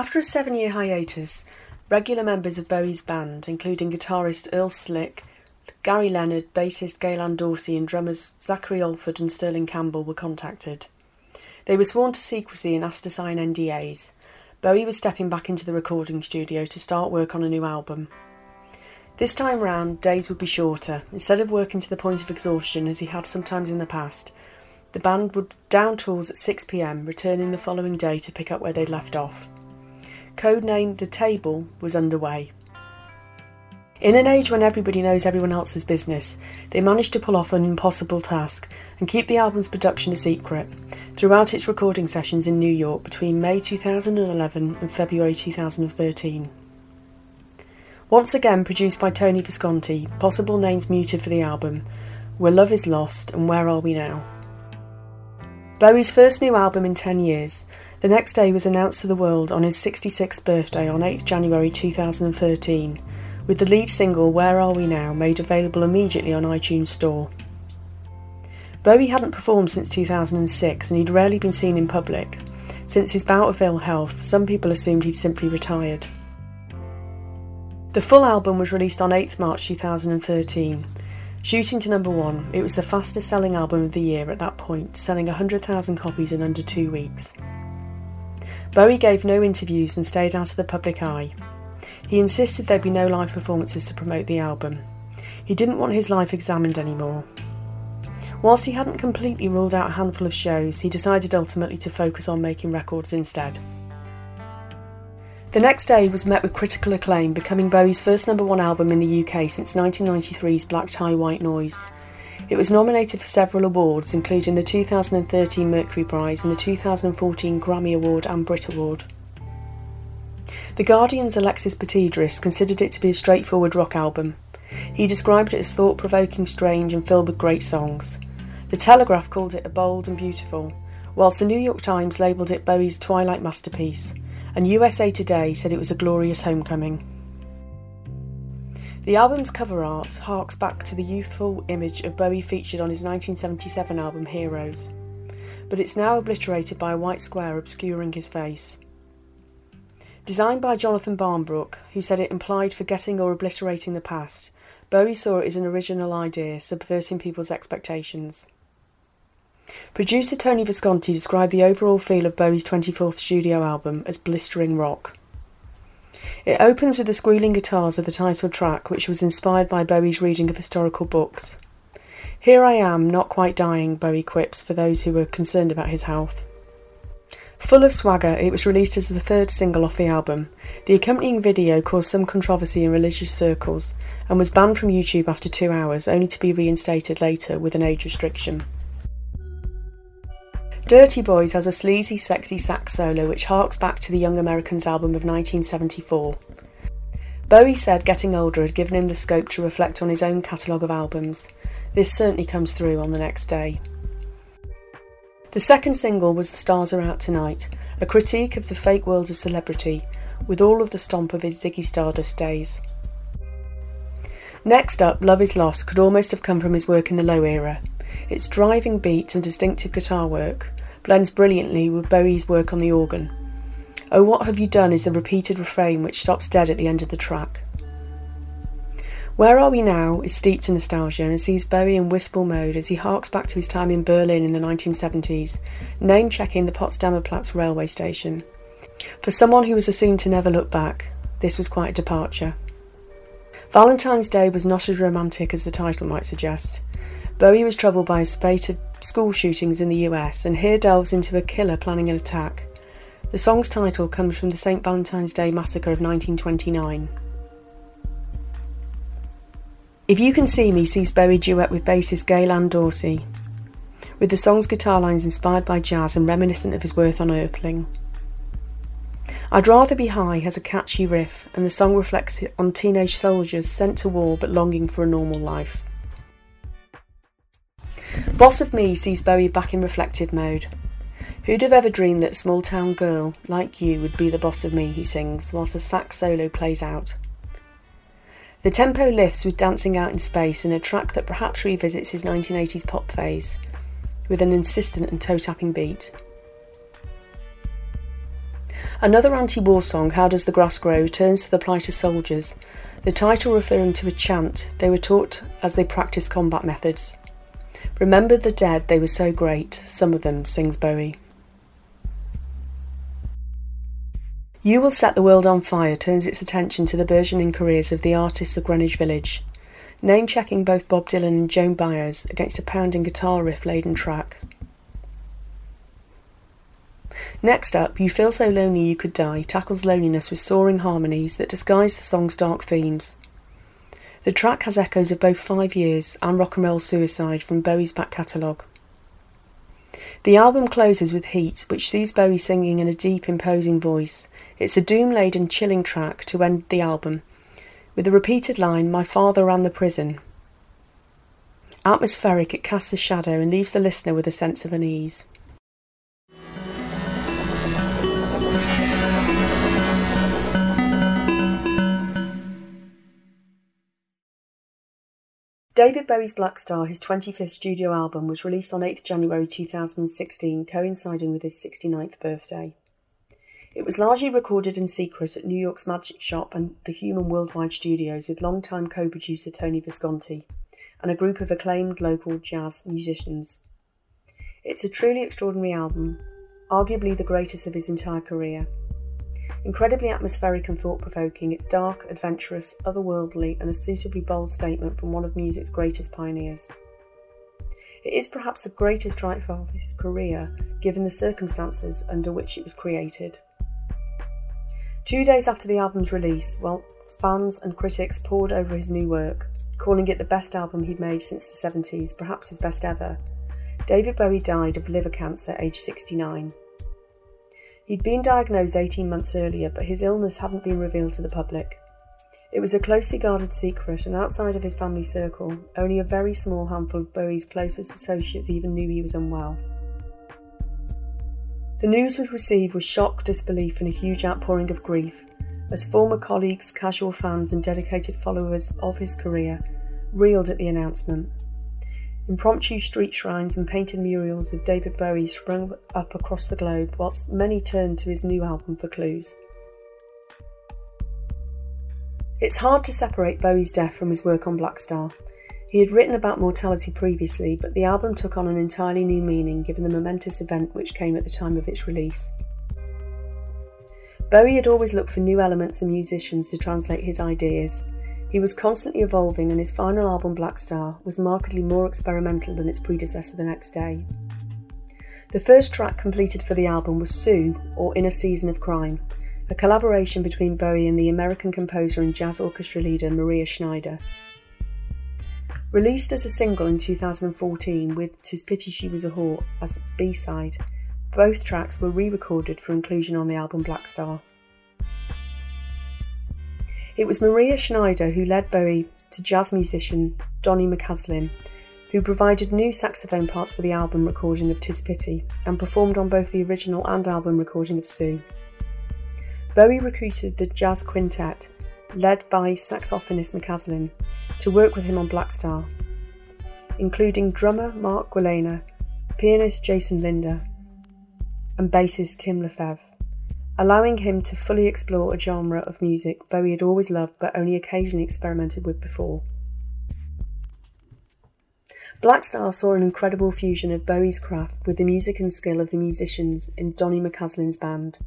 After a seven year hiatus, regular members of Bowie's band, including guitarist Earl Slick, Gerry Leonard, bassist Gail Ann Dorsey, and drummers Zachary Alford and Sterling Campbell, were contacted. They were sworn to secrecy and asked to sign NDAs. Bowie was stepping back into the recording studio to start work on a new album. This time round, days would be shorter. Instead of working to the point of exhaustion as he had sometimes in the past, the band would down tools at 6pm, returning the following day to pick up where they'd left off. Codenamed The Table was underway. In an age when everybody knows everyone else's business, they managed to pull off an impossible task and keep the album's production a secret throughout its recording sessions in New York between May 2011 and February 2013. Once again produced by Tony Visconti, possible names muted for the album were Love Is Lost and Where Are We Now? Bowie's first new album in 10 years, the next day was announced to the world on his 66th birthday on 8th January 2013 with the lead single Where Are We Now made available immediately on iTunes Store. Bowie hadn't performed since 2006 and he'd rarely been seen in public. Since his bout of ill health, some people assumed he'd simply retired. The full album was released on 8th March 2013. Shooting to number one, it was the fastest selling album of the year at that point, selling 100,000 copies in under two weeks. Bowie gave no interviews and stayed out of the public eye. He insisted there'd be no live performances to promote the album. He didn't want his life examined anymore. Whilst he hadn't completely ruled out a handful of shows, he decided ultimately to focus on making records instead. The next day was met with critical acclaim, becoming Bowie's first number one album in the UK since 1993's Black Tie White Noise. It was nominated for several awards, including the 2013 Mercury Prize and the 2014 Grammy Award and Brit Award. The Guardian's Alexis Petridis considered it to be a straightforward rock album. He described it as thought provoking, strange, and filled with great songs. The Telegraph called it a bold and beautiful, whilst the New York Times labelled it Bowie's twilight masterpiece, and USA Today said it was a glorious homecoming. The album's cover art harks back to the youthful image of Bowie featured on his 1977 album Heroes, but it's now obliterated by a white square obscuring his face. Designed by Jonathan Barnbrook, who said it implied forgetting or obliterating the past, Bowie saw it as an original idea, subverting people's expectations. Producer Tony Visconti described the overall feel of Bowie's 24th studio album as blistering rock. It opens with the squealing guitars of the title track, which was inspired by Bowie's reading of historical books. Here I am, not quite dying, Bowie quips for those who were concerned about his health. Full of swagger, it was released as the third single off the album. The accompanying video caused some controversy in religious circles and was banned from YouTube after two hours, only to be reinstated later with an age restriction. Dirty Boys has a sleazy, sexy sax solo which harks back to the Young Americans album of 1974. Bowie said getting older had given him the scope to reflect on his own catalogue of albums. This certainly comes through on the next day. The second single was The Stars Are Out Tonight, a critique of the fake world of celebrity, with all of the stomp of his Ziggy Stardust days. Next up, Love Is Lost could almost have come from his work in the Low era. Its driving beat and distinctive guitar work blends brilliantly with Bowie's work on the organ. Oh, What Have You Done is the repeated refrain which stops dead at the end of the track. Where Are We Now is steeped in nostalgia and sees Bowie in wistful mode as he harks back to his time in Berlin in the 1970s, name checking the Potsdamer Platz railway station. For someone who was assumed to never look back, this was quite a departure. Valentine's Day was not as romantic as the title might suggest. Bowie was troubled by a spate of school shootings in the US and here delves into a killer planning an attack. The song's title comes from the St. Valentine's Day massacre of 1929. If You Can See Me sees Bowie duet with bassist Gail Ann Dorsey, with the song's guitar lines inspired by jazz and reminiscent of his work on Earthling. I'd Rather Be High has a catchy riff, and the song reflects on teenage soldiers sent to war but longing for a normal life. Boss of Me sees Bowie back in reflective mode. Who'd have ever dreamed that small town girl like you would be the boss of me, he sings, whilst the sax solo plays out. The tempo lifts with Dancing Out in Space in a track that perhaps revisits his 1980s pop phase, with an insistent and toe tapping beat. Another anti war song, How Does the Grass Grow, turns to the plight of soldiers, the title referring to a chant they were taught as they practiced combat methods. Remember the dead, they were so great, some of them, sings Bowie. You Will Set the World on Fire turns its attention to the burgeoning careers of the artists of Greenwich Village, name checking both Bob Dylan and Joan Baez against a pounding guitar riff laden track. Next up, You Feel So Lonely You Could Die tackles loneliness with soaring harmonies that disguise the song's dark themes. The track has echoes of both Five Years and Rock and Roll Suicide from Bowie's back catalogue. The album closes with Heat, which sees Bowie singing in a deep, imposing voice, it's a doom laden, chilling track to end the album, with the repeated line, My father ran the prison. Atmospheric, it casts a shadow and leaves the listener with a sense of unease. David Bowie's Black Star, his 25th studio album, was released on 8th January 2016, coinciding with his 69th birthday. It was largely recorded in secret at New York's Magic Shop and the Human Worldwide Studios with longtime co-producer Tony Visconti and a group of acclaimed local jazz musicians. It's a truly extraordinary album, arguably the greatest of his entire career. Incredibly atmospheric and thought provoking, it's dark, adventurous, otherworldly, and a suitably bold statement from one of music's greatest pioneers. It is perhaps the greatest triumph of his career, given the circumstances under which it was created. Two days after the album's release, well, fans and critics pored over his new work, calling it the best album he'd made since the 70s, perhaps his best ever. David Bowie died of liver cancer aged 69. He'd been diagnosed 18 months earlier, but his illness hadn't been revealed to the public. It was a closely guarded secret, and outside of his family circle, only a very small handful of Bowie's closest associates even knew he was unwell. The news was received with shock, disbelief, and a huge outpouring of grief, as former colleagues, casual fans, and dedicated followers of his career reeled at the announcement. Impromptu street shrines and painted murals of David Bowie sprung up across the globe, whilst many turned to his new album for clues. It's hard to separate Bowie's death from his work on Black Star, he had written about mortality previously, but the album took on an entirely new meaning given the momentous event which came at the time of its release. Bowie had always looked for new elements and musicians to translate his ideas. He was constantly evolving, and his final album, Black Star, was markedly more experimental than its predecessor the next day. The first track completed for the album was Sue, or In a Season of Crime, a collaboration between Bowie and the American composer and jazz orchestra leader Maria Schneider. Released as a single in 2014 with Tis Pity She Was a Whore as its B side, both tracks were re recorded for inclusion on the album Black Star. It was Maria Schneider who led Bowie to jazz musician Donny McCaslin, who provided new saxophone parts for the album recording of Tis Pity and performed on both the original and album recording of Sue. Bowie recruited the jazz quintet led by saxophonist McCaslin, to work with him on Black Star, including drummer Mark Guiliana, pianist Jason Lindner, and bassist Tim Lefebvre, allowing him to fully explore a genre of music Bowie had always loved but only occasionally experimented with before. Black Star saw an incredible fusion of Bowie's craft with the music and skill of the musicians in Donny McCaslin's band.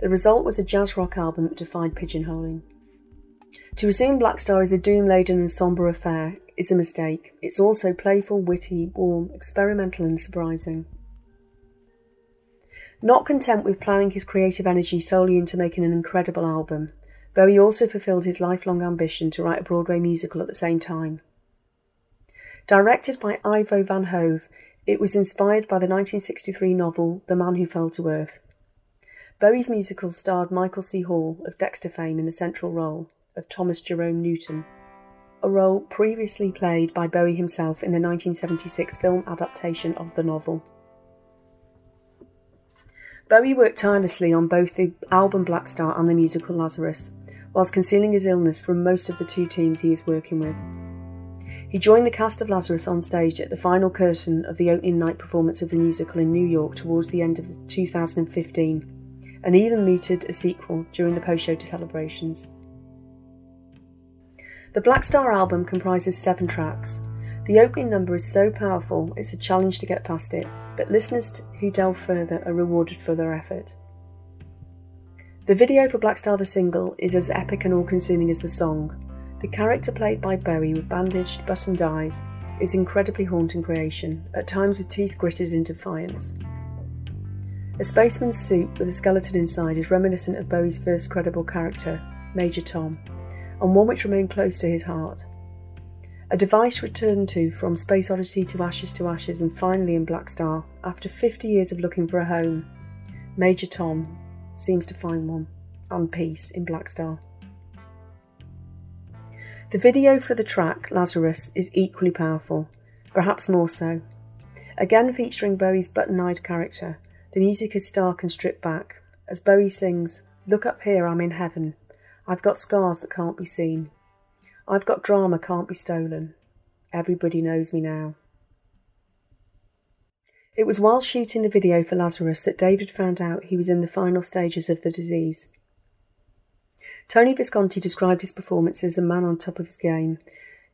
The result was a jazz rock album that defied pigeonholing. To assume Black Star is a doom laden and sombre affair is a mistake. It's also playful, witty, warm, experimental, and surprising. Not content with ploughing his creative energy solely into making an incredible album, Bowie also fulfilled his lifelong ambition to write a Broadway musical at the same time. Directed by Ivo Van Hove, it was inspired by the 1963 novel The Man Who Fell to Earth. Bowie's musical starred Michael C. Hall of Dexter fame in the central role of Thomas Jerome Newton, a role previously played by Bowie himself in the 1976 film adaptation of the novel. Bowie worked tirelessly on both the album Black Star and the musical Lazarus, whilst concealing his illness from most of the two teams he is working with. He joined the cast of Lazarus on stage at the final curtain of the opening night performance of the musical in New York towards the end of 2015 and even mooted a sequel during the post show celebrations. The Black Star album comprises seven tracks. The opening number is so powerful it's a challenge to get past it, but listeners who delve further are rewarded for their effort. The video for Black Star the single is as epic and all consuming as the song. The character played by Bowie with bandaged, buttoned eyes is incredibly haunting creation, at times with teeth gritted in defiance. A spaceman's suit with a skeleton inside is reminiscent of Bowie's first credible character, Major Tom, and one which remained close to his heart. A device returned to from Space Oddity to Ashes to Ashes and finally in Black Star, after 50 years of looking for a home, Major Tom seems to find one, and peace in Black Star. The video for the track Lazarus is equally powerful, perhaps more so. Again featuring Bowie's button eyed character, the music is stark and stripped back. As Bowie sings, Look up here, I'm in heaven. I've got scars that can't be seen. I've got drama can't be stolen. Everybody knows me now. It was while shooting the video for Lazarus that David found out he was in the final stages of the disease. Tony Visconti described his performance as a man on top of his game.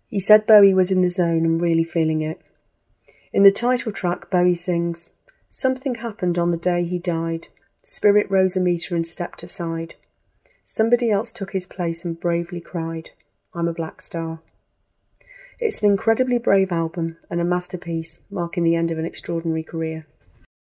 He said Bowie was in the zone and really feeling it. In the title track, Bowie sings, Something happened on the day he died. Spirit rose a meter and stepped aside. Somebody else took his place and bravely cried, I'm a black star. It's an incredibly brave album and a masterpiece, marking the end of an extraordinary career.